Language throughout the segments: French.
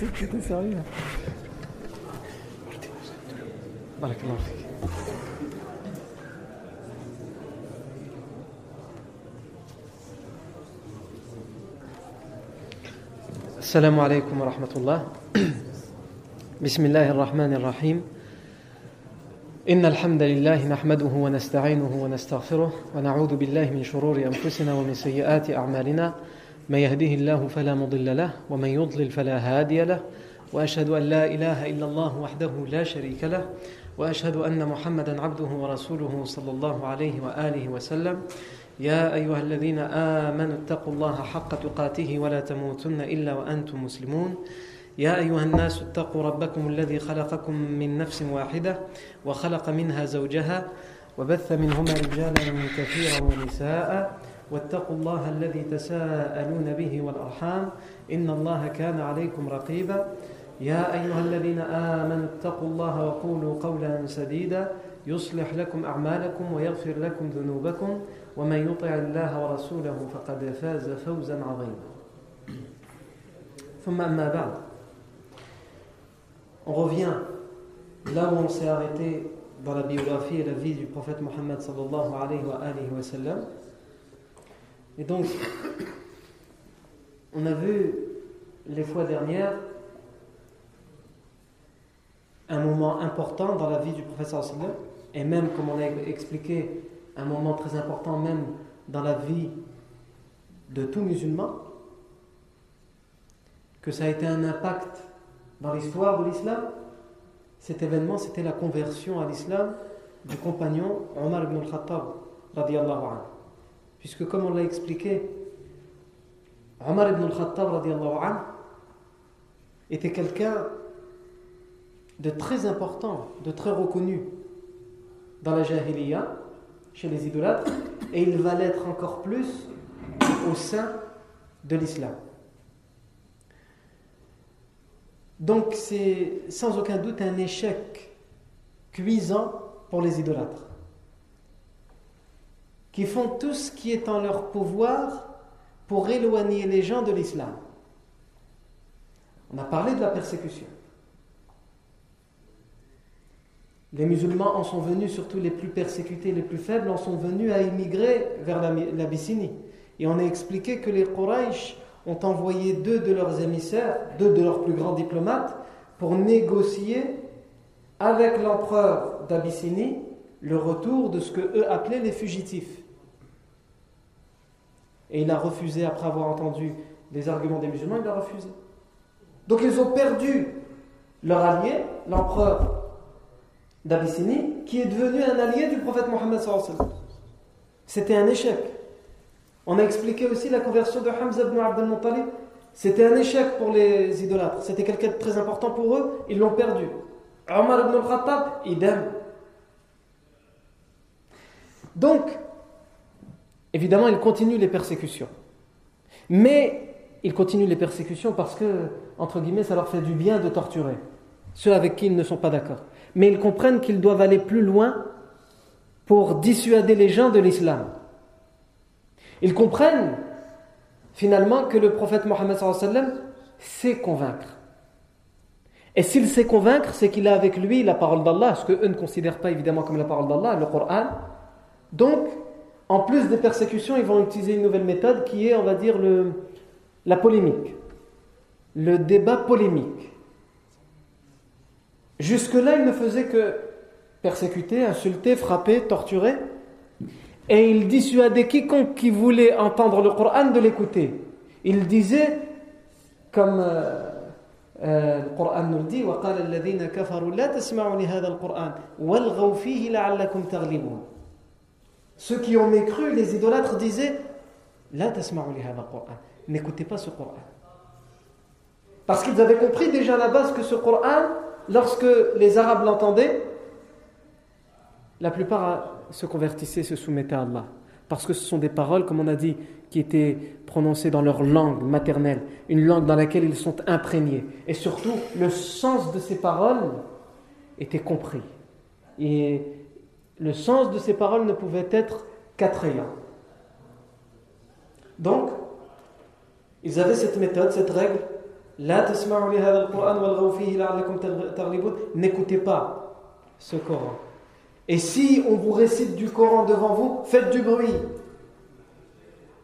C'était sérieux. السلام عليكم ورحمة الله بسم الله الرحمن الرحيم إن الحمد لله نحمده ونستعينه ونستغفره ونعوذ بالله من شرور أنفسنا ومن سيئات أعمالنا من يهده الله فلا مضل له ومن يضلل فلا هادي له وأشهد أن لا إله إلا الله وحده لا شريك له وأشهد أن محمدا عبده ورسوله صلى الله عليه وآله وسلم. يا أيها الذين آمنوا اتقوا الله حق تقاته ولا تموتن إلا وأنتم مسلمون. يا أيها الناس اتقوا ربكم الذي خلقكم من نفس واحدة وخلق منها زوجها وبث منهما رجالا كثيرا ونساء. واتقوا الله الذي تساءلون به والأرحام إن الله كان عليكم رقيبا. يا أيها الذين آمنوا اتقوا الله وقولوا قولا سديدا. يصلح لكم أعمالكم ويغفر لكم ذنوبكم. ومن يطع الله ورسوله فقد فاز فوزا عظيما. ثم أما بعد. On revient là où on s'est arrêté dans la biographie et la vie du prophète Mohammed sallallahu alayhi wa, alayhi wa sallam. Et donc, on a vu les fois dernières un moment important dans la vie du wa sallam, et même, comme on a expliqué, un moment très important même dans la vie de tout musulman, que ça a été un impact dans l'histoire de l'islam. Cet événement, c'était la conversion à l'islam du compagnon Omar ibn al-Khattab, radiallahu anhu. Puisque, comme on l'a expliqué, Omar ibn al-Khattab, était quelqu'un de très important, de très reconnu dans la Jahiliya, chez les idolâtres, et il va l'être encore plus au sein de l'islam. Donc c'est sans aucun doute un échec cuisant pour les idolâtres, qui font tout ce qui est en leur pouvoir pour éloigner les gens de l'islam. On a parlé de la persécution. Les musulmans en sont venus, surtout les plus persécutés, les plus faibles, en sont venus à immigrer vers l'Abyssinie. Et on a expliqué que les Quraysh ont envoyé deux de leurs émissaires, deux de leurs plus grands diplomates, pour négocier avec l'empereur d'Abyssinie le retour de ce que eux appelaient les fugitifs. Et il a refusé, après avoir entendu les arguments des musulmans, il a refusé. Donc ils ont perdu leur allié, l'empereur d'Abyssinie, qui est devenu un allié du prophète Mohammed. C'était un échec. On a expliqué aussi la conversion de Hamza ibn Abdel Muttalib. C'était un échec pour les idolâtres. C'était quelqu'un de très important pour eux. Ils l'ont perdu. Omar ibn al-Khattab, idem. Donc, évidemment, il continue les persécutions. Mais il continue les persécutions parce que, entre guillemets, ça leur fait du bien de torturer ceux avec qui ils ne sont pas d'accord. Mais ils comprennent qu'ils doivent aller plus loin pour dissuader les gens de l'islam. Ils comprennent finalement que le prophète Mohammed sait convaincre. Et s'il sait convaincre, c'est qu'il a avec lui la parole d'Allah, ce que eux ne considèrent pas évidemment comme la parole d'Allah, le Coran. Donc, en plus des persécutions, ils vont utiliser une nouvelle méthode qui est, on va dire, la polémique. Le débat polémique. Jusque-là, il ne faisait que persécuter, insulter, frapper, torturer. Et il dissuadait quiconque qui voulait entendre le Coran de l'écouter. Il disait, comme euh, euh, le Coran nous le dit, Ceux qui ont mécru, les idolâtres disaient, n'écoutez pas ce Coran. Parce qu'ils avaient compris déjà à la base que ce Coran lorsque les Arabes l'entendaient, la plupart se convertissaient, se soumettaient à Allah. Parce que ce sont des paroles, comme on a dit, qui étaient prononcées dans leur langue maternelle, une langue dans laquelle ils sont imprégnés. Et surtout, le sens de ces paroles était compris. Et le sens de ces paroles ne pouvait être qu'attrayant. Donc, ils avaient cette méthode, cette règle, N'écoutez pas ce Coran. Et si on vous récite du Coran devant vous, faites du bruit.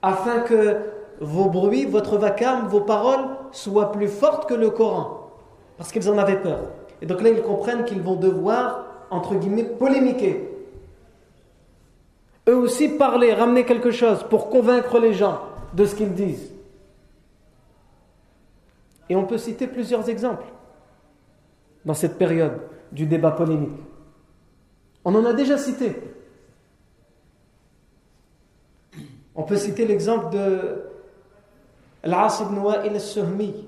Afin que vos bruits, votre vacarme, vos paroles soient plus fortes que le Coran. Parce qu'ils en avaient peur. Et donc là, ils comprennent qu'ils vont devoir, entre guillemets, polémiquer. Eux aussi parler, ramener quelque chose pour convaincre les gens de ce qu'ils disent. Et on peut citer plusieurs exemples dans cette période du débat polémique. On en a déjà cité. On peut citer l'exemple de Al-As ibn Wa'il al-Suhmi.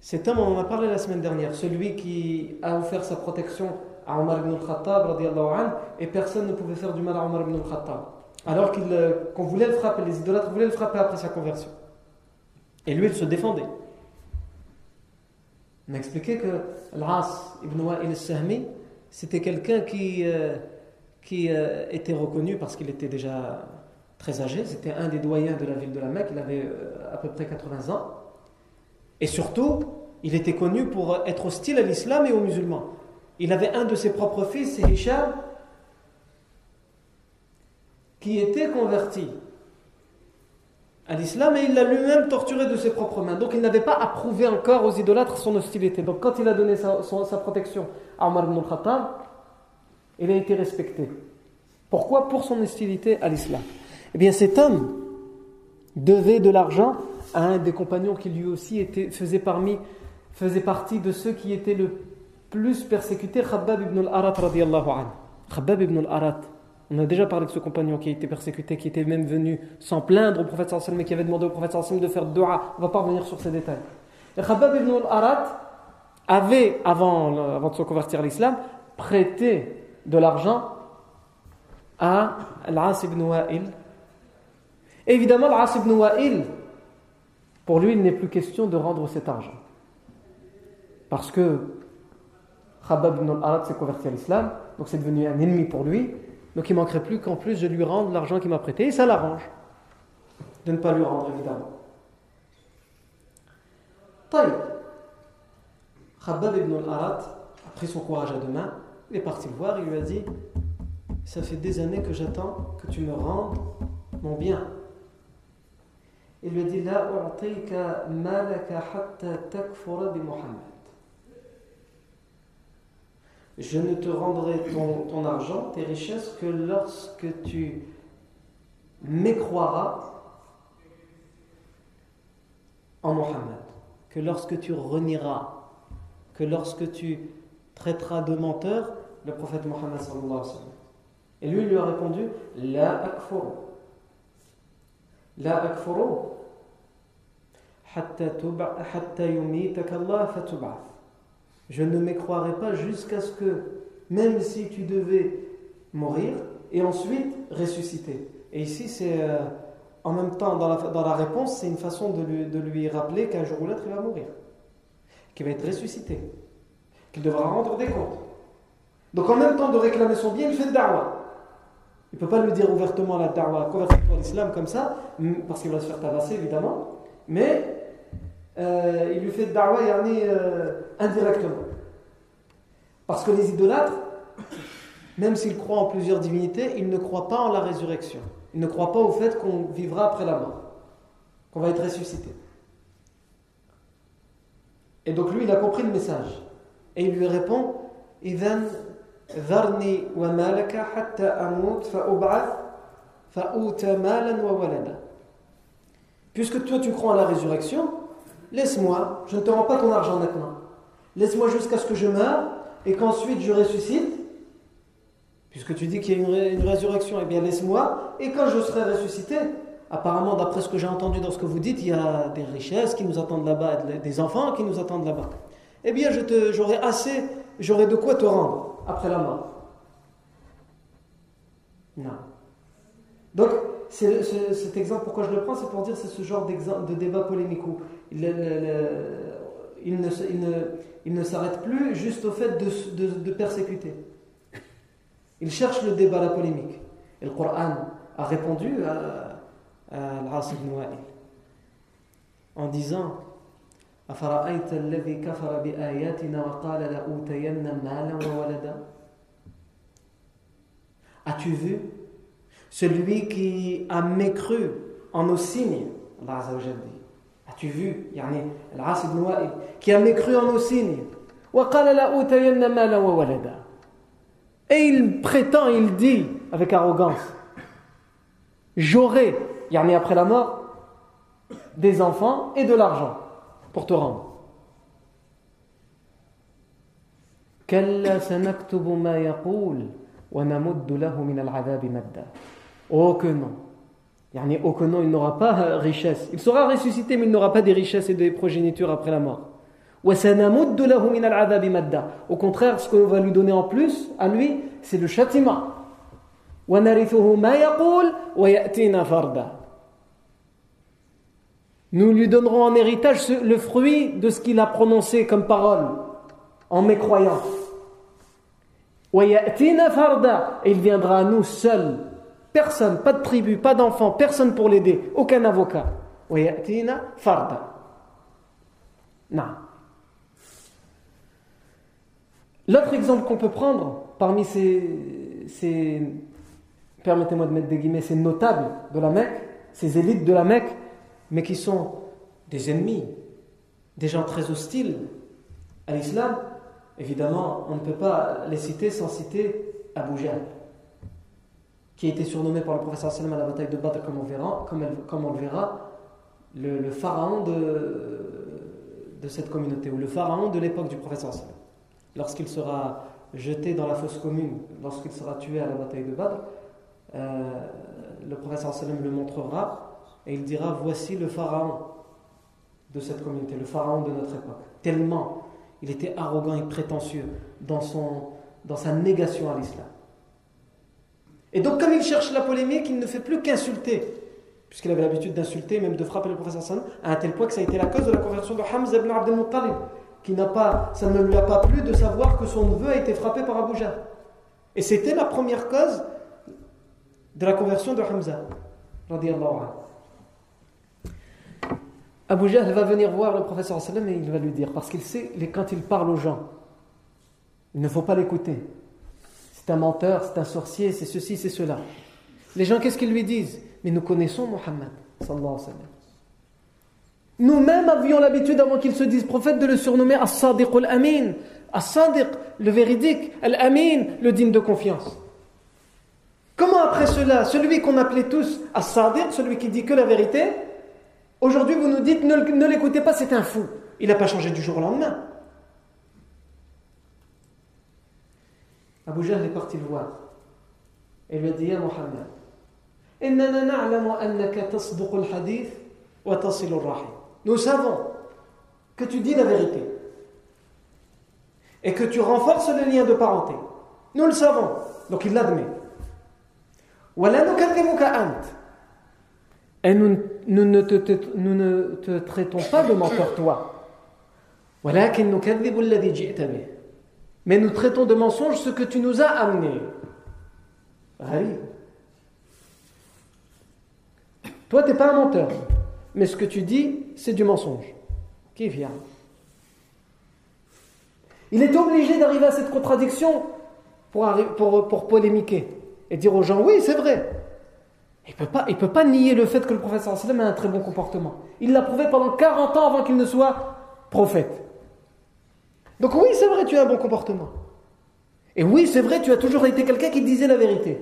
Cet homme, on en a parlé la semaine dernière, celui qui a offert sa protection à Omar ibn al-Khattab, et personne ne pouvait faire du mal à Omar ibn al-Khattab. Alors euh, qu'on voulait le frapper, les idolâtres voulaient le frapper après sa conversion. Et lui, il se défendait. On a expliqué que Al-As ibn Wa'il al-Sahmi, c'était quelqu'un qui, euh, euh, était reconnu parce qu'il était déjà très âgé. C'était un des doyens de la ville de la Mecque. Il avait à peu près 80 ans. Et surtout, il était connu pour être hostile à l'islam et aux musulmans. Il avait un de ses propres fils, Hisham, qui était converti à l'islam et il l'a lui-même torturé de ses propres mains. Donc il n'avait pas approuvé encore aux idolâtres son hostilité. Donc quand il a donné sa, protection à Omar ibn al-Khattab, il a été respecté. Pourquoi? Pour son hostilité à l'islam. Eh bien cet homme devait de l'argent à un des compagnons qui lui aussi faisait partie de ceux qui étaient le plus persécutés, Khabbab ibn al-Arat radiallahu anhu. Khabbab ibn al-Arat. On a déjà parlé de ce compagnon qui a été persécuté, qui était même venu s'en plaindre au prophète sallallahu mais qui avait demandé au prophète sallallahu de faire dua. On va pas revenir sur ces détails. Et Khabbab ibn al-Arat avait, avant, avant de se convertir à l'islam, prêté de l'argent à Al-As ibn Wa'il. Évidemment, Al-As ibn Wa'il, pour lui, il n'est plus question de rendre cet argent. Parce que Khabab ibn al-Arad s'est converti à l'islam, donc c'est devenu un ennemi pour lui. Donc il manquerait plus qu'en plus je lui rende l'argent qu'il m'a prêté, et ça l'arrange de ne pas lui rendre, évidemment. Taïb. Khabab ibn al-Arad a pris son courage à deux mains, il est parti le voir, il lui a dit Ça fait des années que j'attends que tu me rendes mon bien. Il lui a dit La malaka hatta takfura bi Muhammad. Je ne te rendrai ton, argent, tes richesses, que lorsque tu mécroiras en Mohammed, que lorsque tu renieras, que lorsque tu traiteras de menteur le prophète Mohammed Et lui, il lui a répondu La akfuru. La akfuru. Hatta fatub'ath. Je ne m'écroirai pas jusqu'à ce que, même si tu devais mourir, et ensuite ressusciter. Et ici, c'est euh, en même temps, dans la, réponse, c'est une façon de lui, de lui rappeler qu'un jour ou l'autre, il va mourir, qu'il va être ressuscité, qu'il devra rendre des comptes. Donc en même temps de réclamer son bien, il fait le da'wah. Il ne peut pas lui dire ouvertement la da'wah, convertis-toi à l'islam comme ça, parce qu'il va se faire tabasser évidemment, mais euh, il lui fait da'wah euh, indirectement. Parce que les idolâtres, même s'ils croient en plusieurs divinités, ils ne croient pas en la résurrection. Ils ne croient pas au fait qu'on vivra après la mort, qu'on va être ressuscité. Et donc lui, il a compris le message. Et il lui répond malan. Puisque toi tu crois en la résurrection, laisse-moi, je ne te rends pas ton argent maintenant. Laisse-moi jusqu'à ce que je meure et qu'ensuite je ressuscite. Puisque tu dis qu'il y a une, résurrection, eh bien laisse-moi. Et quand je serai ressuscité, apparemment d'après ce que j'ai entendu dans ce que vous dites, il y a des richesses qui nous attendent là-bas, des enfants qui nous attendent là-bas. Eh bien j'aurai assez, j'aurai de quoi te rendre après la mort. Non. Donc, cet exemple, pourquoi je le prends, c'est pour dire c'est ce genre de débat polémique il, ne, s'arrête plus juste au fait de, persécuter. Il cherche le débat, la polémique. Et le Coran a répondu à, à Al-As ibn en disant أفرأيت الذي كفر بآياتنا وقال لأوتين مالا وولدا As-tu vu celui qui a mécru en nos signes Allah Azza wa Jalla dit As-tu vu يعني العاص بن وائل qui a mécru en nos signes وقال لأوتين مالا وولدا Et il prétend, il dit avec arrogance J'aurai, yani après la mort, des enfants et de l'argent pour te rendre. Oh que non. Yani, oh que non, il n'aura pas richesse. Il sera ressuscité, mais il n'aura pas des richesses et des progénitures après la mort. Au contraire, ce qu'on va lui donner en plus, à lui, c'est le châtiment. Nous lui donnerons en héritage le fruit de ce qu'il a prononcé comme parole en mécroyant. Et il viendra à nous seul. Personne, pas de tribu, pas d'enfant, personne pour l'aider, aucun avocat. L'autre exemple qu'on peut prendre parmi ces, ces permettez-moi de mettre des guillemets, ces notables de la Mecque, ces élites de la Mecque, mais qui sont des ennemis, des gens très hostiles à l'islam, évidemment, on ne peut pas les citer sans citer Abu Jahl, qui a été surnommé par le professeur Sallam à la bataille de Badr, comme on, verra, comme, on le verra, le, pharaon de, cette communauté, ou le pharaon de l'époque du professeur Sallam. Lorsqu'il sera jeté dans la fosse commune, lorsqu'il sera tué à la bataille de Badr, euh, le professeur Sallam le montrera et il dira voici le pharaon de cette communauté, le pharaon de notre époque. Tellement il était arrogant et prétentieux dans, son, dans sa négation à l'islam. Et donc, comme il cherche la polémique, il ne fait plus qu'insulter, puisqu'il avait l'habitude d'insulter, même de frapper le professeur Sallam, à un tel point que ça a été la cause de la conversion de Hamza ibn Abdel Muttalib, qui n'a pas, ça ne lui a pas plu de savoir que son neveu a été frappé par Abu Jahl. Et c'était la première cause de la conversion de Hamza. Abu Jahl va venir voir le professeur sallam et il va lui dire, parce qu'il sait, quand il parle aux gens, il ne faut pas l'écouter. C'est un menteur, c'est un sorcier, c'est ceci, c'est cela. Les gens, qu'est-ce qu'ils lui disent Mais nous connaissons Mohammed. Nous-mêmes avions l'habitude, avant qu'il se dise prophète, de le surnommer As-Sadiq al-Amin. As-Sadiq, le véridique, Al-Amin, le digne de confiance. Comment après cela, celui qu'on appelait tous As-Sadiq, celui qui dit que la vérité, aujourd'hui vous nous dites ne, l'écoutez pas, c'est un fou. Il n'a pas changé du jour au lendemain. Abu Jahl est parti le voir. Et lui a dit, Ya Muhammad, nous savons que tu dis la vérité et que tu renforces le lien de parenté. Nous le savons. Donc il l'admet. Et nous, ne te, traitons pas de menteur toi. Mais nous traitons de mensonge ce que tu nous as amené. Toi, tu n'es pas un menteur. Mais ce que tu dis, c'est du mensonge. Qui vient? Il est obligé d'arriver à cette contradiction pour, polémiquer et dire aux gens oui, c'est vrai. Il ne peut, pas, peut pas nier le fait que le prophète sallam a un très bon comportement. Il l'a prouvé pendant 40 ans avant qu'il ne soit prophète. Donc oui, c'est vrai, tu as un bon comportement. Et oui, c'est vrai, tu as toujours été quelqu'un qui disait la vérité.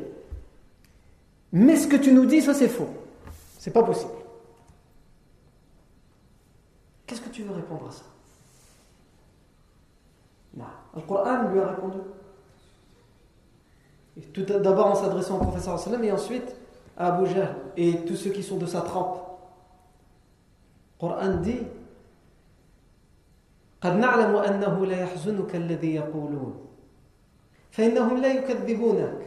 Mais ce que tu nous dis, ça c'est faux. C'est pas possible. Qu'est-ce que tu veux répondre à ça? Non. Le lui a répondu. Tout d'abord en s'adressant au professeur et ensuite à Abu Jahl et tous ceux qui sont de sa trempe. Le dit قد نعلم أنه لا يحزنك الذي يقولون فإنهم لا يكذبونك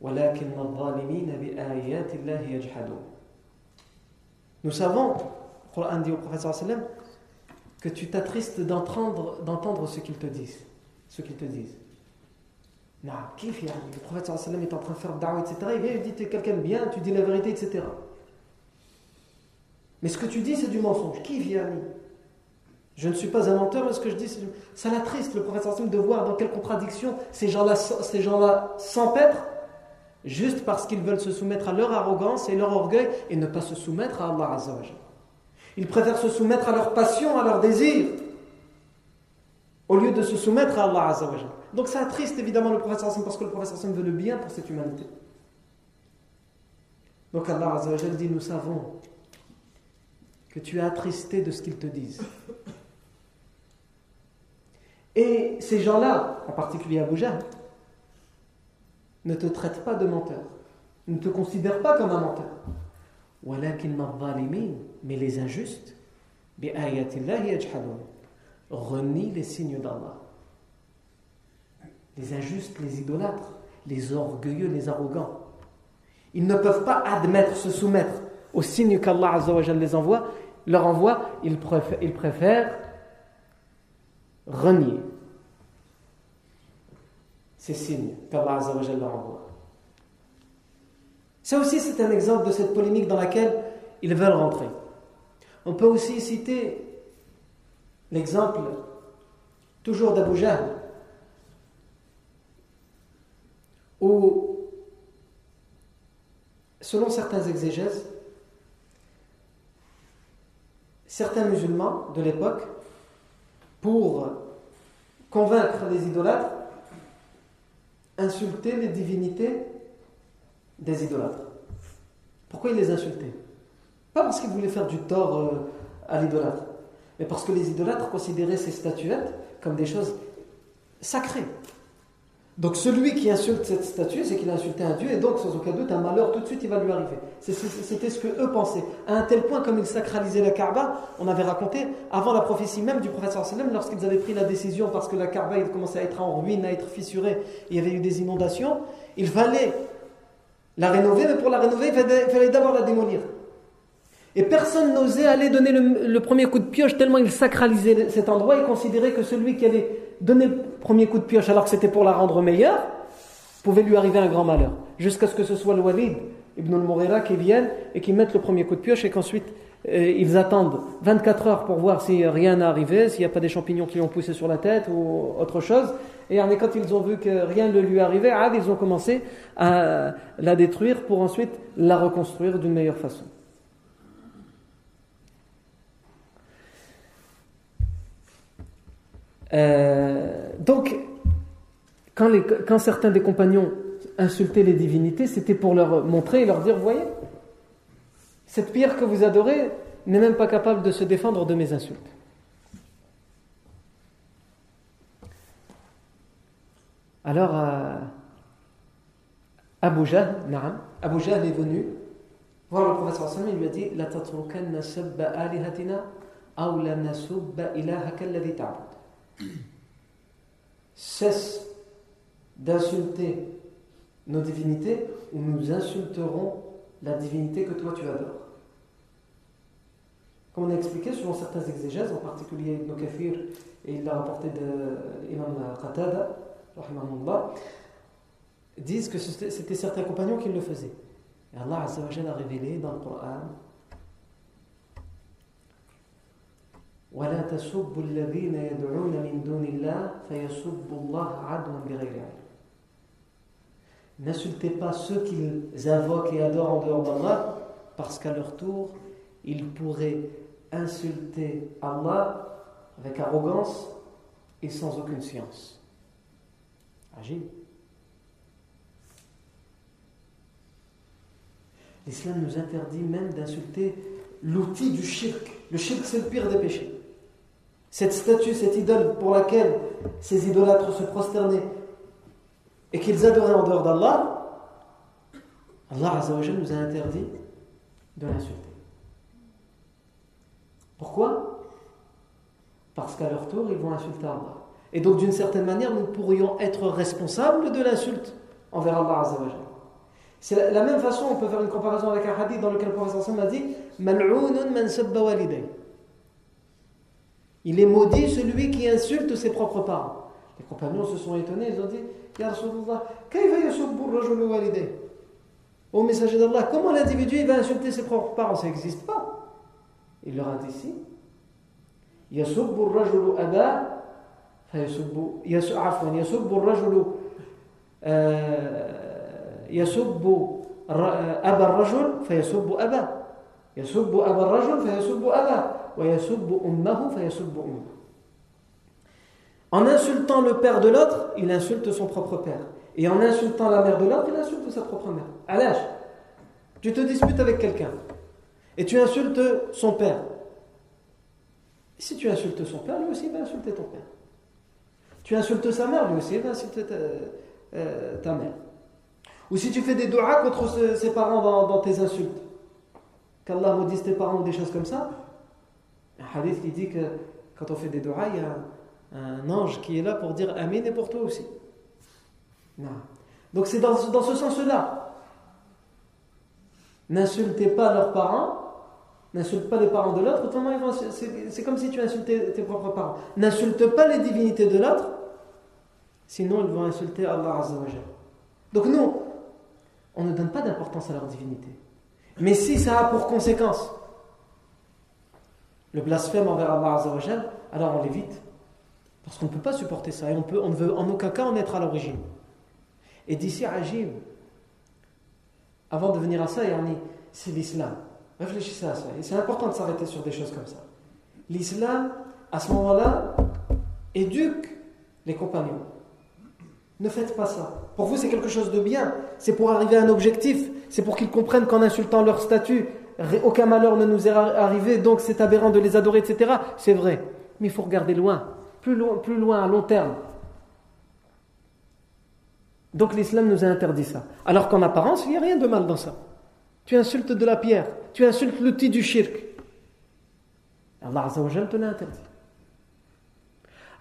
ولكن الظالمين بآيات الله يجحدون Nous savons, le Coran dit au professeur sallam que tu t'attristes d'entendre, d'entendre ce qu'ils te disent. Ce qu'ils te disent. Non, kif Le prophète sallam est en train de faire da'wah, etc. Il vient, il dit, tu es quelqu'un de bien, tu dis la vérité, etc. Mais ce que tu dis, c'est du mensonge. Kif yani Je ne suis pas un menteur, mais ce que je dis, ça l'attriste le prophète de voir dans quelle contradiction ces gens-là gens s'empêtrent juste parce qu'ils veulent se soumettre à leur arrogance et leur orgueil et ne pas se soumettre à Allah Azzawajal. Ils préfèrent se soumettre à leur passion, à leur désir, au lieu de se soumettre à Allah Azzawajal. Donc ça attriste évidemment le prophète parce que le prophète veut le bien pour cette humanité. Donc Allah Azzawajal dit Nous savons que tu es attristé de ce qu'ils te disent. Et ces gens-là, en particulier Abu ne te traitent pas de menteur, ne te considèrent pas comme un menteur. Mais les injustes, renient les signes d'Allah. Les injustes, les idolâtres, les orgueilleux, les arrogants. Ils ne peuvent pas admettre, se soumettre aux signes qu'Allah les envoie, leur envoie, ils préfèrent renier ces signes qu'Allah leur envoie. Ça aussi, c'est un exemple de cette polémique dans laquelle ils veulent rentrer. On peut aussi citer l'exemple, toujours d'Abu Jahl, où, selon certains exégèses, certains musulmans de l'époque, pour convaincre les idolâtres, insultaient les divinités des idolâtres. Pourquoi ils les insultaient Pas parce qu'ils voulaient faire du tort euh, à l'idolâtre, mais parce que les idolâtres considéraient ces statuettes comme des choses sacrées. Donc celui qui insulte cette statue, c'est qu'il a insulté un Dieu, et donc sans aucun doute, un malheur tout de suite, il va lui arriver. C'était ce que eux pensaient. À un tel point, comme ils sacralisaient la Kaaba, on avait raconté, avant la prophétie même du prophète sallam, lorsqu'ils avaient pris la décision, parce que la Kaaba commençait à être en ruine, à être fissurée, il y avait eu des inondations, il fallait la rénover, mais pour la rénover, il fallait, d'abord la démolir. Et personne n'osait aller donner le, le, premier coup de pioche, tellement ils sacralisaient cet endroit, ils considéraient que celui qui allait donner le premier coup de pioche alors que c'était pour la rendre meilleure, pouvait lui arriver un grand malheur. Jusqu'à ce que ce soit le Walid ibn al-Mughira qui vienne et qui mette le premier coup de pioche et qu'ensuite euh, ils attendent 24 heures pour voir si rien n'est arrivé, s'il n'y a pas des champignons qui lui ont poussé sur la tête ou autre chose. Et quand ils ont vu que rien ne lui arrivait, ils ont commencé à la détruire pour ensuite la reconstruire d'une meilleure façon. Euh, donc, quand, certains des compagnons insultaient les divinités, c'était pour leur montrer et leur dire, voyez, cette pierre que vous adorez n'est même pas capable de se défendre de mes insultes. Alors, euh, Abu Jahl, Abu est venu voir le professeur Sallam et lui a dit La alihatina nasubba. Cesse d'insulter nos divinités ou nous insulterons la divinité que toi tu adores. Comme on a expliqué, selon certains exégèses, en particulier Ibn Kafir, et il l'a rapporté de l'imam Qatada, disent que c'était certains compagnons qui le faisaient. Et Allah a révélé dans le Coran ولا تسبوا الذين يدعون من دون الله فيسبوا الله عدوا بغير علم N'insultez pas ceux qu'ils invoquent et adorent en dehors d'Allah, parce qu'à leur tour, ils pourraient insulter Allah avec arrogance et sans aucune science. Agile. L'islam nous interdit même d'insulter l'outil du shirk. Le shirk, c'est le pire des péchés. Cette statue, cette idole pour laquelle ces idolâtres se prosternaient et qu'ils adoraient en dehors d'Allah, Allah nous a interdit de l'insulter. Pourquoi? Parce qu'à leur tour, ils vont insulter Allah. Et donc, d'une certaine manière, nous pourrions être responsables de l'insulte envers Allah Azzawajal. C'est la même façon, on peut faire une comparaison avec un hadith dans lequel le prophète a dit Mal'ounun man sabba. Il est maudit celui qui insulte ses propres parents. Les compagnons se sont étonnés, ils ont dit Ya Rasulullah, Au messager d'Allah, comment l'individu va insulter ses propres parents? Ça n'existe pas. Il leur a dit si. En insultant le père de l'autre, il insulte son propre père. Et en insultant la mère de l'autre, il insulte sa propre mère. À tu te disputes avec quelqu'un et tu insultes son père. Si tu insultes son père, lui aussi il va insulter ton père. Tu insultes sa mère, lui aussi il va insulter ta, euh, mère. Ou si tu fais des doigts contre ses parents dans, tes insultes, qu'Allah maudisse tes parents ou des choses comme ça, un hadith dit que quand on fait des doigts, il y a un ange qui est là pour dire Amen et pour toi aussi. Non. Donc c'est dans, ce sens-là. N'insultez pas leurs parents, n'insulte pas les parents de l'autre, c'est comme si tu insultais tes propres parents. N'insulte pas les divinités de l'autre, sinon ils vont insulter Allah Azzawajal. Donc nous, on ne donne pas d'importance à leur divinité. Mais si ça a pour conséquence le blasphème envers Allah alors on l'évite. Parce qu'on ne peut pas supporter ça et on, peut, ne veut en aucun cas en être à l'origine. Et d'ici à Ajib, avant de venir à ça, c'est l'islam. Réfléchissez à ça. Et c'est important de s'arrêter sur des choses comme ça. L'islam, à ce moment-là, éduque les compagnons. Ne faites pas ça. Pour vous, c'est quelque chose de bien. C'est pour arriver à un objectif. C'est pour qu'ils comprennent qu'en insultant leur statut, aucun malheur ne nous est arrivé, donc c'est aberrant de les adorer, etc. C'est vrai. Mais il faut regarder loin. Plus loin, plus loin, à long terme. Donc l'islam nous a interdit ça. Alors qu'en apparence, il n'y a rien de mal dans ça. Tu insultes de la pierre, tu insultes l'outil du shirk. Allah te l'a interdit.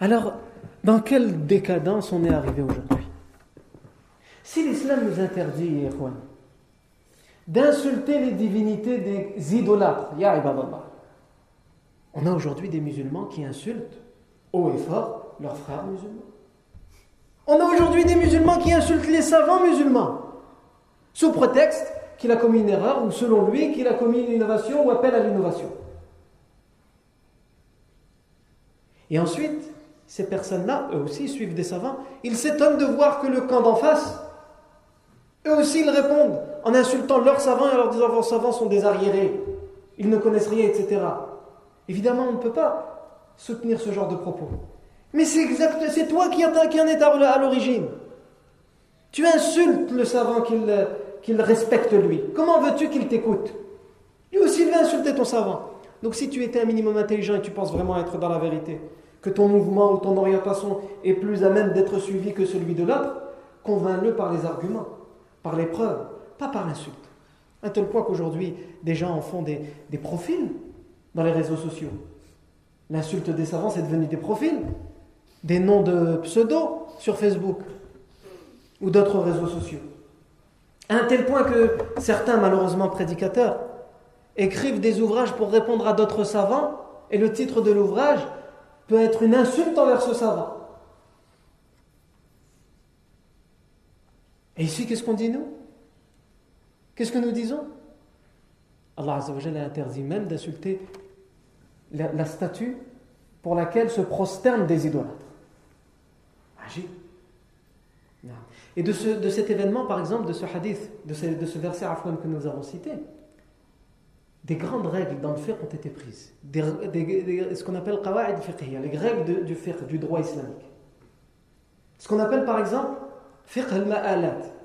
Alors, dans quelle décadence on est arrivé aujourd'hui? Si l'islam nous interdit, d'insulter les divinités des idolâtres, ya on a aujourd'hui des musulmans qui insultent haut et fort leurs frères musulmans. On a aujourd'hui des musulmans qui insultent les savants musulmans, sous prétexte qu'il a commis une erreur, ou selon lui qu'il a commis une innovation ou appelle à l'innovation. Et ensuite, ces personnes-là, eux aussi, suivent des savants. Ils s'étonnent de voir que le camp d'en face, eux aussi, ils répondent en insultant leurs savants et leur disant vos savants sont des arriérés, ils ne connaissent rien, etc. Évidemment, on ne peut pas soutenir ce genre de propos. Mais c'est exact, c'est toi qui, en es à l'origine. Tu insultes le savant qu'il respecte lui. Comment veux-tu qu'il t'écoute? Lui aussi, il va insulter ton savant. Donc si tu étais un minimum intelligent et tu penses vraiment être dans la vérité, que ton mouvement ou ton orientation est plus à même d'être suivi que celui de l'autre, convainc-le par les arguments, par les preuves, pas par l'insulte. À tel point qu'aujourd'hui, des gens en font des, des profils dans les réseaux sociaux. L'insulte des savants, c'est devenu des profils des noms de pseudo sur Facebook ou d'autres réseaux sociaux. À un tel point que certains, malheureusement prédicateurs, écrivent des ouvrages pour répondre à d'autres savants, et le titre de l'ouvrage peut être une insulte envers ce savant. Et ici, qu'est-ce qu'on dit nous? Qu'est-ce que nous disons? Allah a interdit même d'insulter la, statue pour laquelle se prosternent des idolâtres. Et de, ce, de cet événement, par exemple, de ce hadith, de ce, de verset Afwan que nous avons cité, des grandes règles dans le fiqh ont été prises. Ce qu'on appelle qawa'id fiqhiyya, les règles du fiqh, du droit islamique. Ce qu'on appelle par exemple fiqh al-ma'alat.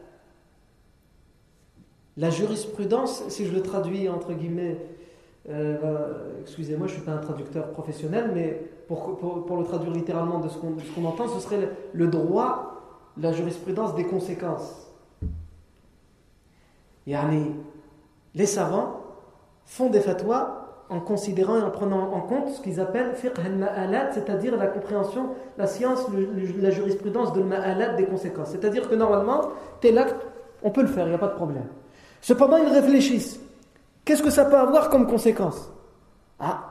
La jurisprudence, si je le traduis entre guillemets, euh, bah, excusez-moi, je ne suis pas un traducteur professionnel, mais pour, pour, le traduire littéralement de ce qu'on entend, ce serait le, droit, la jurisprudence des conséquences. Yani, les savants font des fatwas en considérant et en prenant en compte ce qu'ils appellent fiqh al-ma'alat, c'est-à-dire la compréhension, la science, la jurisprudence de ma'alat des conséquences. C'est-à-dire que normalement, tel acte, on peut le faire, il n'y a pas de problème. Cependant, ils réfléchissent. Qu'est-ce que ça peut avoir comme conséquence? Ah,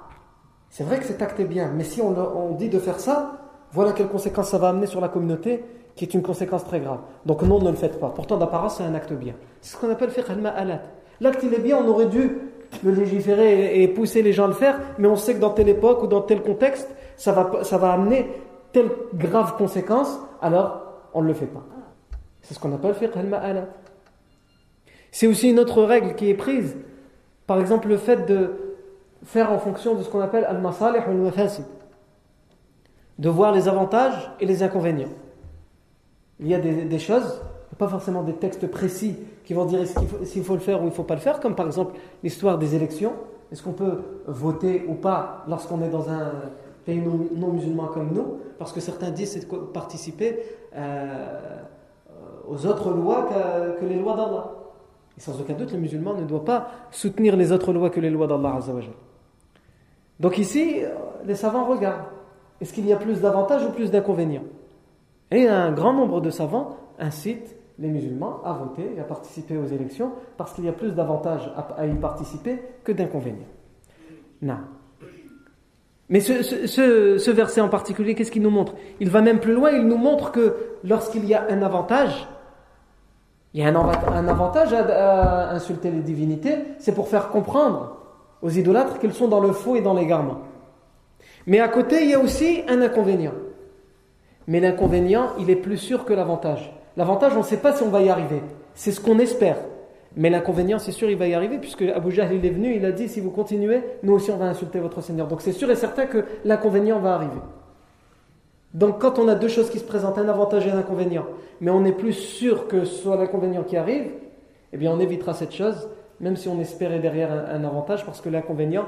c'est vrai que cet acte est bien, mais si on, dit de faire ça, voilà quelles conséquences ça va amener sur la communauté, qui est une conséquence très grave. Donc non, ne le faites pas. Pourtant, d'apparence, c'est un acte bien. C'est ce qu'on appelle fiqh al-ma'alat. L'acte, il est bien, on aurait dû de légiférer et pousser les gens à le faire, mais on sait que dans telle époque ou dans tel contexte, ça va, amener telle grave conséquence, alors on ne le fait pas. C'est ce qu'on appelle fiqh al-ma'alat. C'est aussi une autre règle qui est prise. Par exemple, le fait de faire en fonction de ce qu'on appelle al-masalih ou al-mafasid. De voir les avantages et les inconvénients. Il y a des, choses, pas forcément des textes précis qui vont dire s'il faut, le faire ou il ne faut pas le faire, comme par exemple l'histoire des élections. Est-ce qu'on peut voter ou pas lorsqu'on est dans un pays non, musulman comme nous? Parce que certains disent c'est de participer euh, aux autres lois que, les lois d'Allah. Et sans aucun doute, le musulman ne doit pas soutenir les autres lois que les lois d'Allah. Donc ici, les savants regardent. Est-ce qu'il y a plus d'avantages ou plus d'inconvénients? Et un grand nombre de savants incitent les musulmans à voter et à participer aux élections parce qu'il y a plus d'avantages à, y participer que d'inconvénients. Non. Mais ce, ce, verset en particulier, qu'est-ce qu'il nous montre? Il va même plus loin, il nous montre que lorsqu'il y a un avantage, il y a un, avantage à, insulter les divinités, c'est pour faire comprendre aux idolâtres qu'ils sont dans le faux et dans l'égarement. Mais à côté, il y a aussi un inconvénient. Mais l'inconvénient, il est plus sûr que l'avantage. L'avantage, on ne sait pas si on va y arriver. C'est ce qu'on espère. Mais l'inconvénient, c'est sûr, il va y arriver, puisque Abu Jahl, il est venu, il a dit, si vous continuez, nous aussi, on va insulter votre Seigneur. Donc c'est sûr et certain que l'inconvénient va arriver. Donc quand on a deux choses qui se présentent, un avantage et un inconvénient, mais on est plus sûr que ce soit l'inconvénient qui arrive, eh bien on évitera cette chose, même si on espérait derrière un, avantage, parce que l'inconvénient,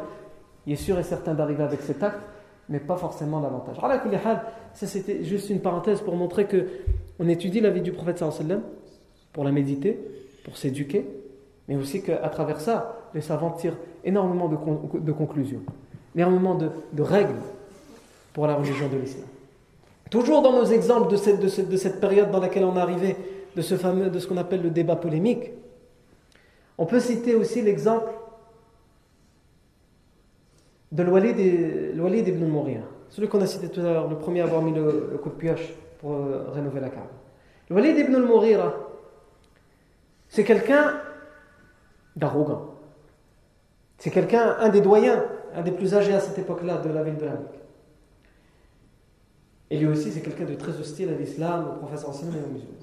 il est sûr et certain d'arriver avec cet acte, mais pas forcément l'avantage. Ça c'était juste une parenthèse pour montrer que on étudie la vie du prophète sallam pour la méditer, pour s'éduquer, mais aussi qu'à travers ça, les savants tirent énormément de, conclusions, énormément de, de règles pour la religion de l'islam. Toujours dans nos exemples de cette, de cette, période dans laquelle on est arrivé, de ce fameux, de ce qu'on appelle le débat polémique, on peut citer aussi l'exemple de l'Walid ibn Mourir, celui qu'on a cité tout à l'heure, le premier à avoir mis le, coup de pioche pour euh, rénover la carte. L'Walid ibn Mourir, c'est quelqu'un d'arrogant. C'est quelqu'un, un des doyens, un des plus âgés à cette époque-là de la ville de la Mecque. Et lui aussi, c'est quelqu'un de très hostile à l'islam, au professeur ancien et aux musulmans.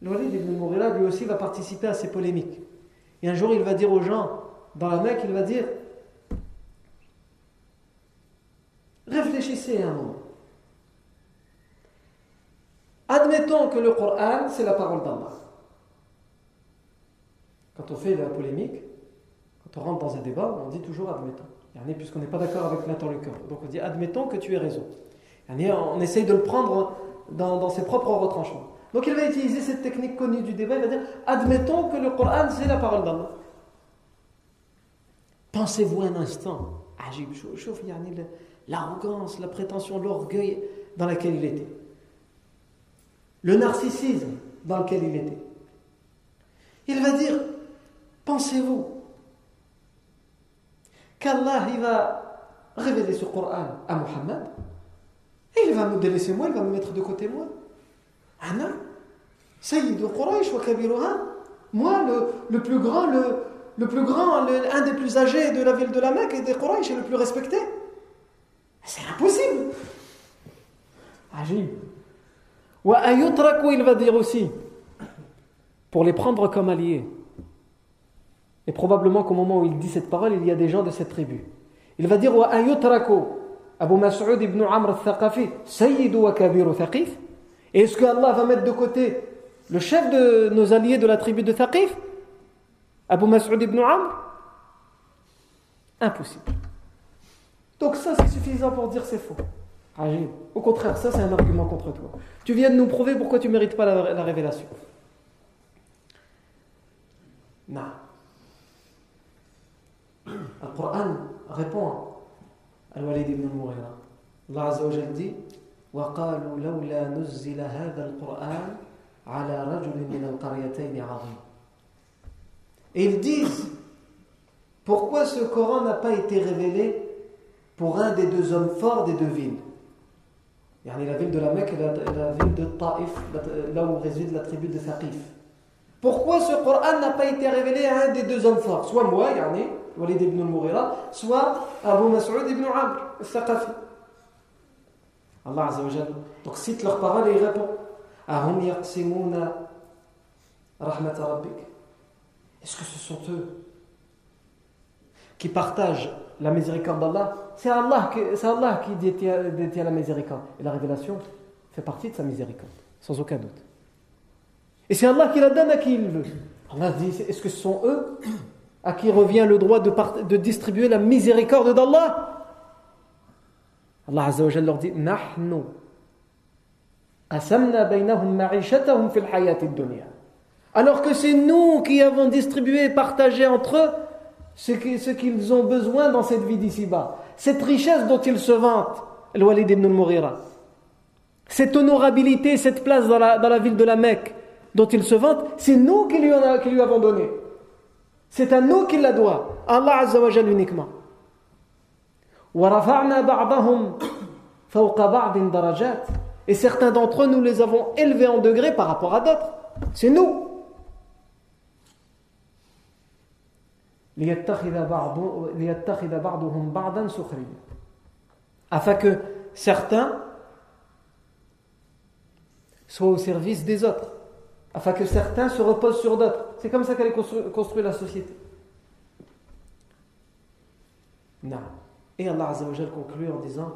L'Walid ibn Mourila, lui aussi, va participer à ces polémiques. Et un jour, il va dire aux gens, dans la Mecque, il va dire Réfléchissez un moment. Admettons que le Coran, c'est la parole d'Allah. Quand on fait la polémique, quand on rentre dans un débat, on dit toujours admettons puisqu'on n'est pas d'accord avec l'interlocuteur. Donc on dit admettons que tu aies raison. On essaye de le prendre dans, ses propres retranchements. Donc il va utiliser cette technique connue du débat, il va dire admettons que le Coran c'est la parole d'Allah. Pensez-vous un instant, l'arrogance, la prétention, l'orgueil dans lequel il était. Le narcissisme dans lequel il était. Il va dire, pensez-vous qu'Allah il va révéler ce Coran à Muhammad et il va me délaisser moi, il va me mettre de côté moi. Ana, Sayyid Quraysh wa Kabiruha, moi le, le, plus grand, le, plus grand, un des plus âgés de la ville de la Mecque et des Quraysh et le plus respecté. C'est impossible. Agib. Wa il va dire aussi, pour les prendre comme alliés. Et probablement qu'au moment où il dit cette parole, il y a des gens de cette tribu. Il va dire Abu Mas'ud ibn Amr al-Thaqafi, Sayyidu wa Kabiru Thaqif. Et est-ce que Allah va mettre de côté le chef de nos alliés de la tribu de Thaqif Abu Mas'ud ibn Amr? Impossible. Donc ça, c'est suffisant pour dire c'est faux. Au contraire, ça, c'est un argument contre toi. Tu viens de nous prouver pourquoi tu ne mérites pas la, la révélation. Non. Le Coran répond à Al-Walid ibn al-Mughira. Allah Azza wa Jal dit وقالوا لولا نزل هذا القرآن على رجل من القريتين عظيم Et ils disent pourquoi ce Coran n'a pas été révélé pour un des deux hommes forts des deux villes يعني la ville de la Mecque et la, la ville de Taif là où réside la tribu de Thaqif Pourquoi ce Coran n'a pas été révélé à un des deux hommes forts Soit moi, yani, Walid ibn al-Mughira, soit Abu Mas'ud ibn Amr, al-Thaqafi. Allah Azza Donc cite leurs paroles et il répond. Est-ce que ce sont eux qui partagent la miséricorde d'Allah? C'est Allah, Allah qui détient, détient la miséricorde. Et la révélation fait partie de sa miséricorde, sans aucun doute. Et c'est Allah qui la donne à qui il veut. Allah dit est-ce que ce sont eux à qui revient le droit de, distribuer la miséricorde d'Allah Allah leur dit asamna fil dunya. Alors que c'est nous qui avons distribué et partagé entre eux ce qu'ils ont besoin dans cette vie d'ici-bas. Cette richesse dont ils se vantent, le Walid ibn al-Mughira. Cette honorabilité, cette place dans la, ville de la Mecque dont il se vante, c'est nous qui lui avons donné. C'est à nous qu'il la doit. Allah Azza wa uniquement. Et certains d'entre eux, nous les avons élevés en degrés par rapport à d'autres. C'est nous. Afin que certains soient au service des autres afin que certains se reposent sur d'autres. C'est comme ça qu'elle est construite la société. Non. Et Allah Azza wa conclut en disant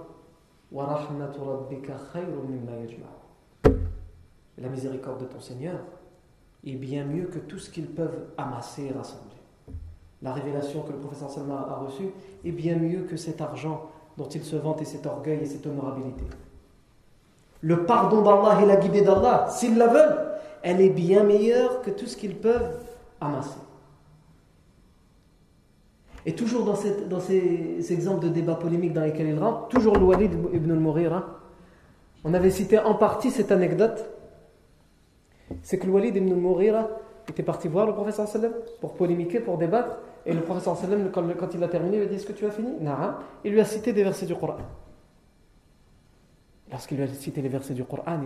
La miséricorde de ton Seigneur est bien mieux que tout ce qu'ils peuvent amasser et rassembler. La révélation que le professeur Salman a reçue est bien mieux que cet argent dont il se vante et cet orgueil et cette honorabilité. Le pardon d'Allah et la guidée d'Allah, s'ils la veulent, elle est bien meilleure que tout ce qu'ils peuvent amasser. Et toujours dans, ces, exemples de débats polémiques dans lesquels il rentre, toujours le Walid ibn al-Mughira, on avait cité en partie cette anecdote, c'est que le Walid ibn al-Mughira était parti voir le professeur sallam pour polémiquer, pour débattre, et le professeur sallam, quand, il a terminé, lui a dit Est-ce que tu as fini? Il lui a cité des versets du Coran. Lorsqu'il lui a cité les versets du Coran,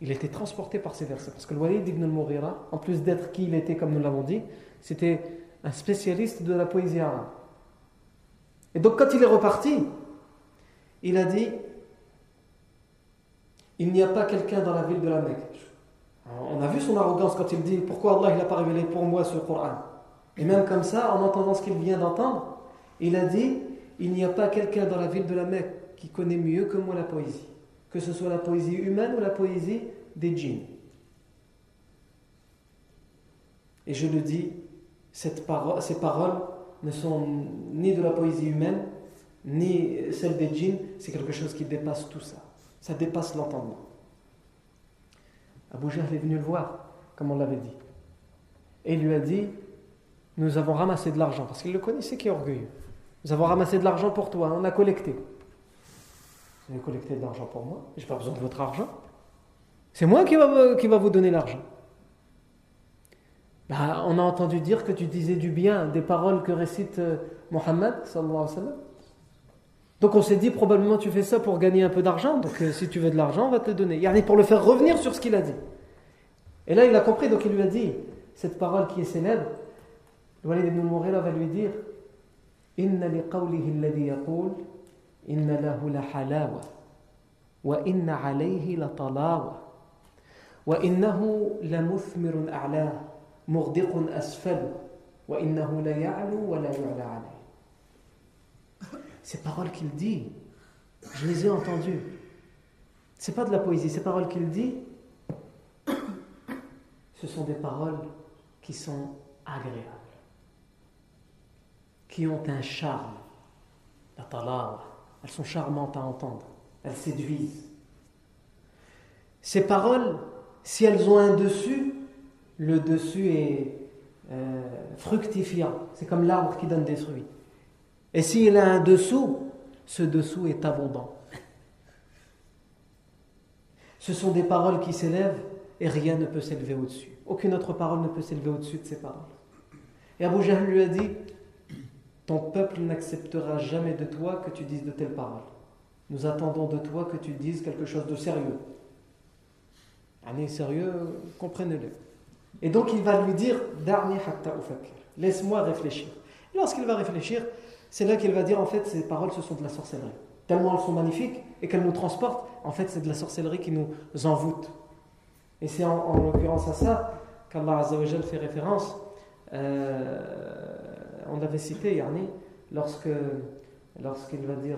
il était transporté par ces versets. Parce que le Walid ibn al-Mughira, en plus d'être qui il était, comme nous l'avons dit, c'était un spécialiste de la poésie arabe. Et donc, quand il est reparti, il a dit Il n'y a pas quelqu'un dans la ville de la Mecque. on a vu son arrogance quand il dit Pourquoi Allah n'a pas révélé pour moi ce Coran? Et même comme ça, en entendant ce qu'il vient d'entendre, il a dit Il n'y a pas quelqu'un dans la ville de la Mecque qui connaît mieux que moi la poésie que ce soit la poésie humaine ou la poésie des djinns. Et je le dis, ces paroles ne sont ni de la poésie humaine, ni celle des djinns, c'est quelque chose qui dépasse tout ça. Ça dépasse l'entendement. Abu Jahl est venu le voir, comme on l'avait dit. Et il lui a dit Nous avons ramassé de l'argent, parce qu'il le connaissait qui est orgueilleux. Nous avons ramassé de l'argent pour toi, on a collecté. Vous avez collecté de l'argent pour moi, je n'ai pas besoin de votre argent. C'est moi qui va, qui va vous donner l'argent. Bah, on a entendu dire que tu disais du bien des paroles que récite euh, Mohammed. Donc on s'est dit probablement tu fais ça pour gagner un peu d'argent. Donc euh, si tu veux de l'argent, on va te le donner. Il pour le faire revenir sur ce qu'il a dit. Et là il a compris, donc il lui a dit cette parole qui est célèbre. Walid ibn Mourela va lui dire Inna li إن له لحلاوة وإن عليه لطلاوة وإنه لمثمر أعلاه مغدق أسفل وإنه ليعلو ولا يعلى عليه Ces paroles qu'il dit, je les ai entendues. C'est pas de la poésie, ces paroles qu'il dit, ce sont des paroles qui sont agréables, qui ont un charme, la talawa, elles sont charmantes à entendre, elles séduisent. Ces paroles, si elles ont un dessus, le dessus est euh, fructifiant. C'est comme l'arbre qui donne des fruits. Et s'il a un dessous, ce dessous est abondant. Ce sont des paroles qui s'élèvent et rien ne peut s'élever au-dessus. Aucune autre parole ne peut s'élever au-dessus de ces paroles. Et Abu Jahl lui a dit ton peuple n'acceptera jamais de toi que tu dises de telles paroles. Nous attendons de toi que tu dises quelque chose de sérieux. Année sérieux, comprenez-le. Et donc il va lui dire Laisse-moi réfléchir. Lorsqu'il va réfléchir, c'est là qu'il va dire en fait ces paroles ce sont de la sorcellerie. Tellement elles sont magnifiques et qu'elles nous transportent, en fait c'est de la sorcellerie qui nous envoûte. Et c'est en, l'occurrence à ça qu'Allah fait référence. Euh, on l'avait cité, yani, lorsque lorsqu'il va dire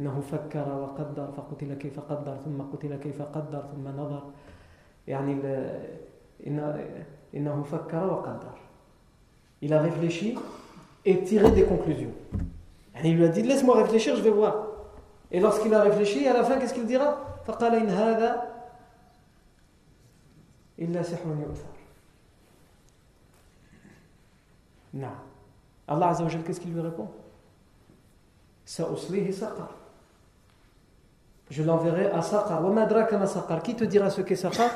إنه فكر وقدر فقتل كيف قدر ثم قتل كيف قدر ثم نظر يعني إنه فكر وقدر il a réfléchi et tiré des conclusions il lui a dit laisse-moi réfléchir je vais voir et lorsqu'il a réfléchi à la fin qu'est-ce qu'il dira فقال إن هذا إلا سحر يؤثر Non. Allah Azzawajal, qu'est-ce qu'il lui répond? Je l'enverrai à Saqar. Qui te dira ce qu'est Saqar?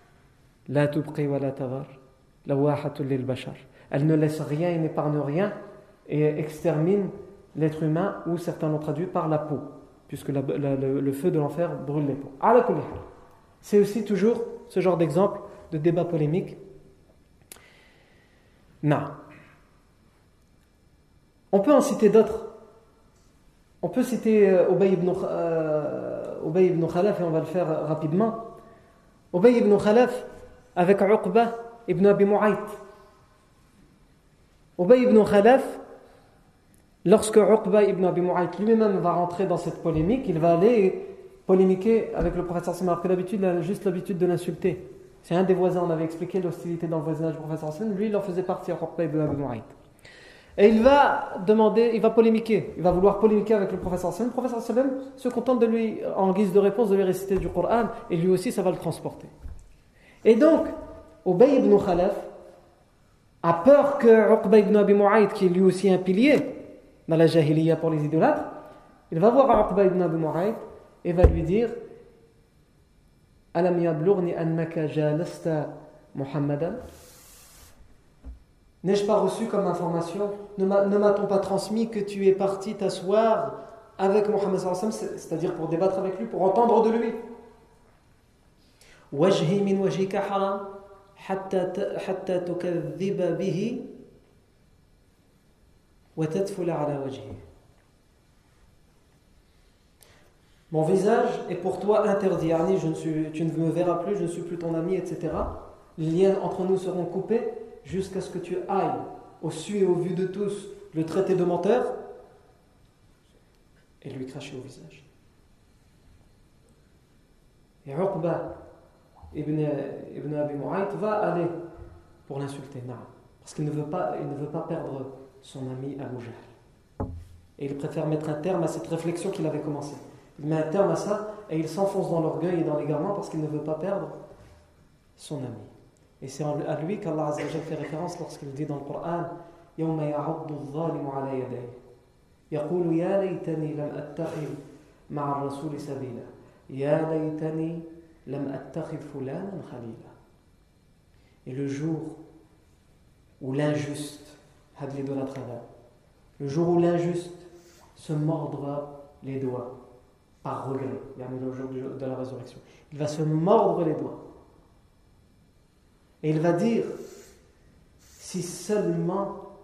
La tubqi wa la tavar. La lil bashar. Elle ne laisse rien et n'épargne rien et extermine l'être humain ou certains l'ont traduit par la peau, puisque la, le, feu de l'enfer brûle les peaux. C'est aussi toujours ce genre d'exemple de débat polémique. Non. On peut en citer d'autres. On peut citer euh, Ubay ibn, euh, ibn Khalaf et on va le faire rapidement. Ubay ibn Khalaf avec Uqba ibn Abi Mu'ayt. Ubay ibn Khalaf, lorsque Uqba ibn Abi Mu'ayt lui-même va rentrer dans cette polémique, il va aller polémiquer avec le prophète sallallahu alors que d'habitude, il a juste l'habitude de l'insulter. C'est un des voisins, on avait expliqué l'hostilité dans le voisinage du prophète sallallahu lui il en faisait partie, Uqba ibn Abi Mu'ayt. Et il va demander, il va polémiquer, il va vouloir polémiquer avec le professeur. Le professeur se contente de lui, en guise de réponse, de lui réciter du Coran, et lui aussi ça va le transporter. Et donc, Ubay ibn Khalaf a peur que Uqba ibn Abi Mu'ayt, qui est lui aussi un pilier dans la jahiliya pour les idolâtres, il va voir Uqba ibn Abi Mu'ayt et va lui dire Alam yablugni annaka jalasta Muhammadan? N'ai-je pas reçu comme information Ne m'a-t-on pas transmis que tu es parti t'asseoir avec Mohammed c'est-à-dire pour débattre avec lui, pour entendre de lui Mon visage est pour toi interdit. suis, tu ne me verras plus, je ne suis plus ton ami, etc. Les liens entre nous seront coupés jusqu'à ce que tu ailles au su et au vu de tous le traiter de menteur et lui cracher au visage. Et Uqba ibn, ibn Abi Mu'ayt va aller pour l'insulter, parce qu'il ne, veut pas, ne veut pas perdre son ami Abu Jahl. Et il préfère mettre un terme à cette réflexion qu'il avait commencée. Il met un terme à ça et il s'enfonce dans l'orgueil et dans l'égarement parce qu'il ne veut pas perdre son ami. Et c'est à lui qu'Allah fait référence lorsqu'il dit dans le Coran يوم يعض الظالم على يديه يقول يا ليتني لم أتخذ مع الرسول سبيلا يا ليتني لم أتخذ فلانا خليلا Et le jour où l'injuste, le jour où l'injuste se mordra les doigts par regret, le jour de la résurrection, il va se mordre les doigts et il va dire, si seulement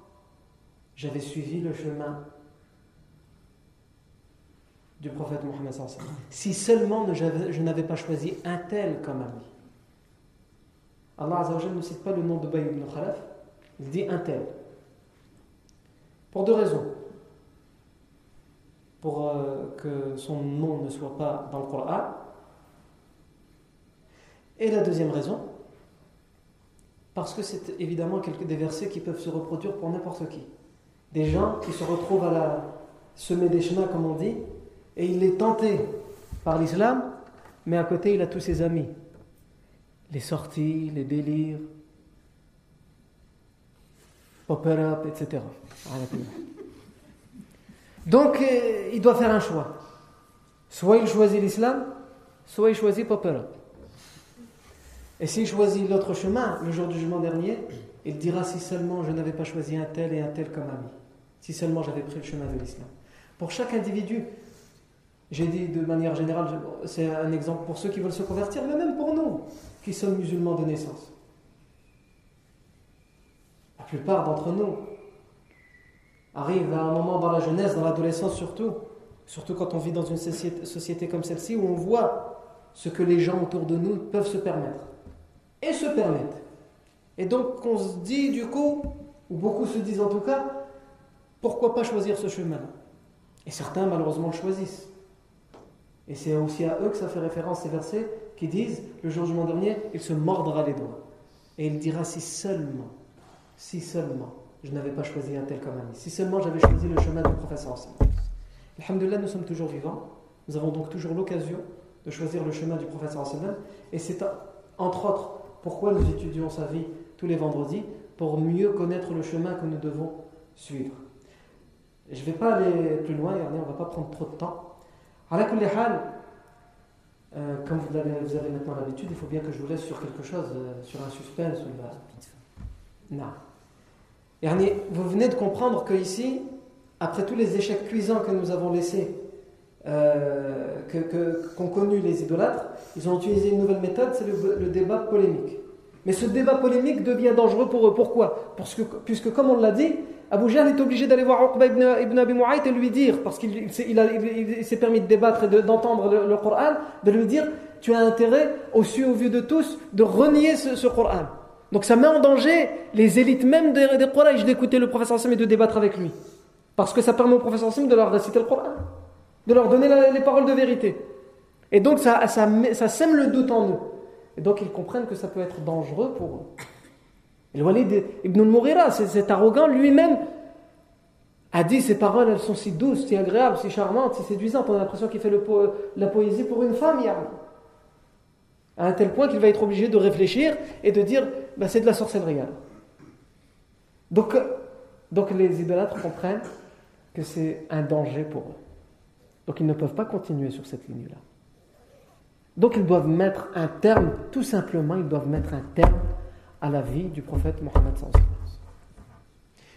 j'avais suivi le chemin du prophète Mohammed si seulement je n'avais pas choisi un tel comme ami. Allah ne cite pas le nom de Bay ibn Khalaf, il dit un tel. Pour deux raisons. Pour euh, que son nom ne soit pas dans le Coran. Et la deuxième raison, parce que c'est évidemment des versets qui peuvent se reproduire pour n'importe qui. Des gens qui se retrouvent à la semer des chemins, comme on dit, et il est tenté par l'islam, mais à côté il a tous ses amis. Les sorties, les délires, opera, etc. Donc euh, il doit faire un choix. Soit il choisit l'islam, soit il choisit Popera. Et s'il choisit l'autre chemin, le jour du jugement dernier, il dira si seulement je n'avais pas choisi un tel et un tel comme ami, si seulement j'avais pris le chemin de l'islam. Pour chaque individu, j'ai dit de manière générale, c'est un exemple pour ceux qui veulent se convertir, mais même pour nous, qui sommes musulmans de naissance. plupart d'entre nous arrivent à un moment dans la jeunesse, dans l'adolescence surtout, surtout quand on vit dans une société comme celle-ci où on voit ce que les gens autour de nous peuvent se permettre et se permettent. Et donc on se dit du coup, ou beaucoup se disent en tout cas, pourquoi pas choisir ce chemin-là? Et certains malheureusement le choisissent. Et c'est aussi à eux que ça fait référence ces versets qui disent, le jour jour dernier, il se mordra les doigts. Et il dira si seulement, si seulement, je n'avais pas choisi un tel comme ami, si seulement j'avais choisi le chemin du professeur Alhamdulillah, nous sommes toujours vivants. Nous avons donc toujours l'occasion de choisir le chemin du professeur Et c'est entre autres pourquoi nous étudions sa vie tous les vendredis, pour mieux connaître le chemin que nous devons suivre? Je ne vais pas aller plus loin, on ne va pas prendre trop de temps. À la euh, comme vous avez, vous avez maintenant l'habitude, il faut bien que je vous laisse sur quelque chose, euh, sur un suspense. Ou Non. vous venez de comprendre que ici, après tous les échecs cuisants que nous avons laissés, euh, qu'ont connu les idolâtres, ils ont utilisé une nouvelle méthode, c'est le, débat polémique. Mais ce débat polémique devient dangereux pour eux. Pourquoi? Puisque, comme on l'a dit, Abu Jahl est obligé d'aller voir Uqba ibn, ibn Abi Mu'ayt et lui dire, parce qu'il s'est permis de débattre et d'entendre le, Coran, de lui dire Tu as intérêt, au su au vu de tous, de renier ce, Coran. Donc ça met en danger les élites même des, des d'écouter le professeur Hassim et de débattre avec lui. Parce que ça permet au professeur Hassim de leur réciter le Coran, de leur donner les paroles de vérité. Et donc ça, ça, sème le doute en eux. Et donc ils comprennent que ça peut être dangereux pour eux. Et le Walid ibn al-Mughira, cet arrogant, lui-même a dit ces paroles, elles sont si douces, si agréables, si charmantes, si séduisantes. On a l'impression qu'il fait le la poésie pour une femme, À un tel point qu'il va être obligé de réfléchir et de dire bah, c'est de la sorcellerie. Donc, donc les idolâtres comprennent que c'est un danger pour eux. Donc ils ne peuvent pas continuer sur cette ligne-là. Donc ils doivent mettre un terme, tout simplement, ils doivent mettre un terme à la vie du prophète Mohammed.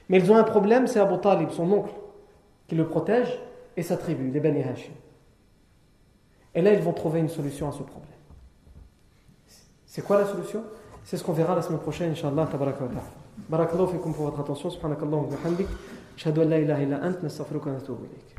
Mais ils ont un problème, c'est Abu Talib, son oncle, qui le protège, et sa tribu, les Bani Hashim. Et là, ils vont trouver une solution à ce problème. C'est quoi la solution? C'est ce qu'on verra la semaine prochaine, Inch'Allah. Barakallahu fikum pour votre attention. Subhanakallahu wa bihamdik. Ashhadu an la ilaha illa ant, nastaghfiruka wa natubu ilayk.